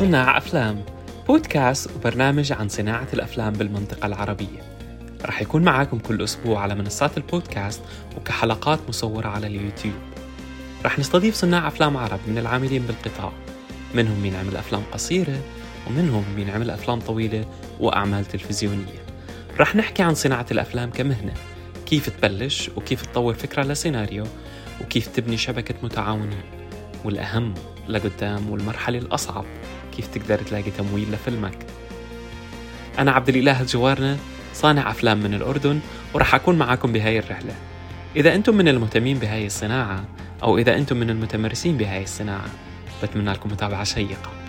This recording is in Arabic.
صناع أفلام بودكاست وبرنامج عن صناعة الأفلام بالمنطقة العربية. رح يكون معاكم كل أسبوع على منصات البودكاست وكحلقات مصورة على اليوتيوب. رح نستضيف صناع أفلام عرب من العاملين بالقطاع. منهم مين عمل أفلام قصيرة ومنهم مين عمل أفلام طويلة وأعمال تلفزيونية. رح نحكي عن صناعة الأفلام كمهنة. كيف تبلش وكيف تطور فكرة لسيناريو وكيف تبني شبكة متعاونين. والأهم لقدام والمرحلة الأصعب. كيف تقدر تلاقي تمويل لفيلمك؟ أنا عبد الإله الجوارنة صانع أفلام من الأردن ورح أكون معاكم بهاي الرحلة. إذا أنتم من المهتمين بهاي الصناعة أو إذا أنتم من المتمرسين بهاي الصناعة بتمنى لكم متابعة شيقة.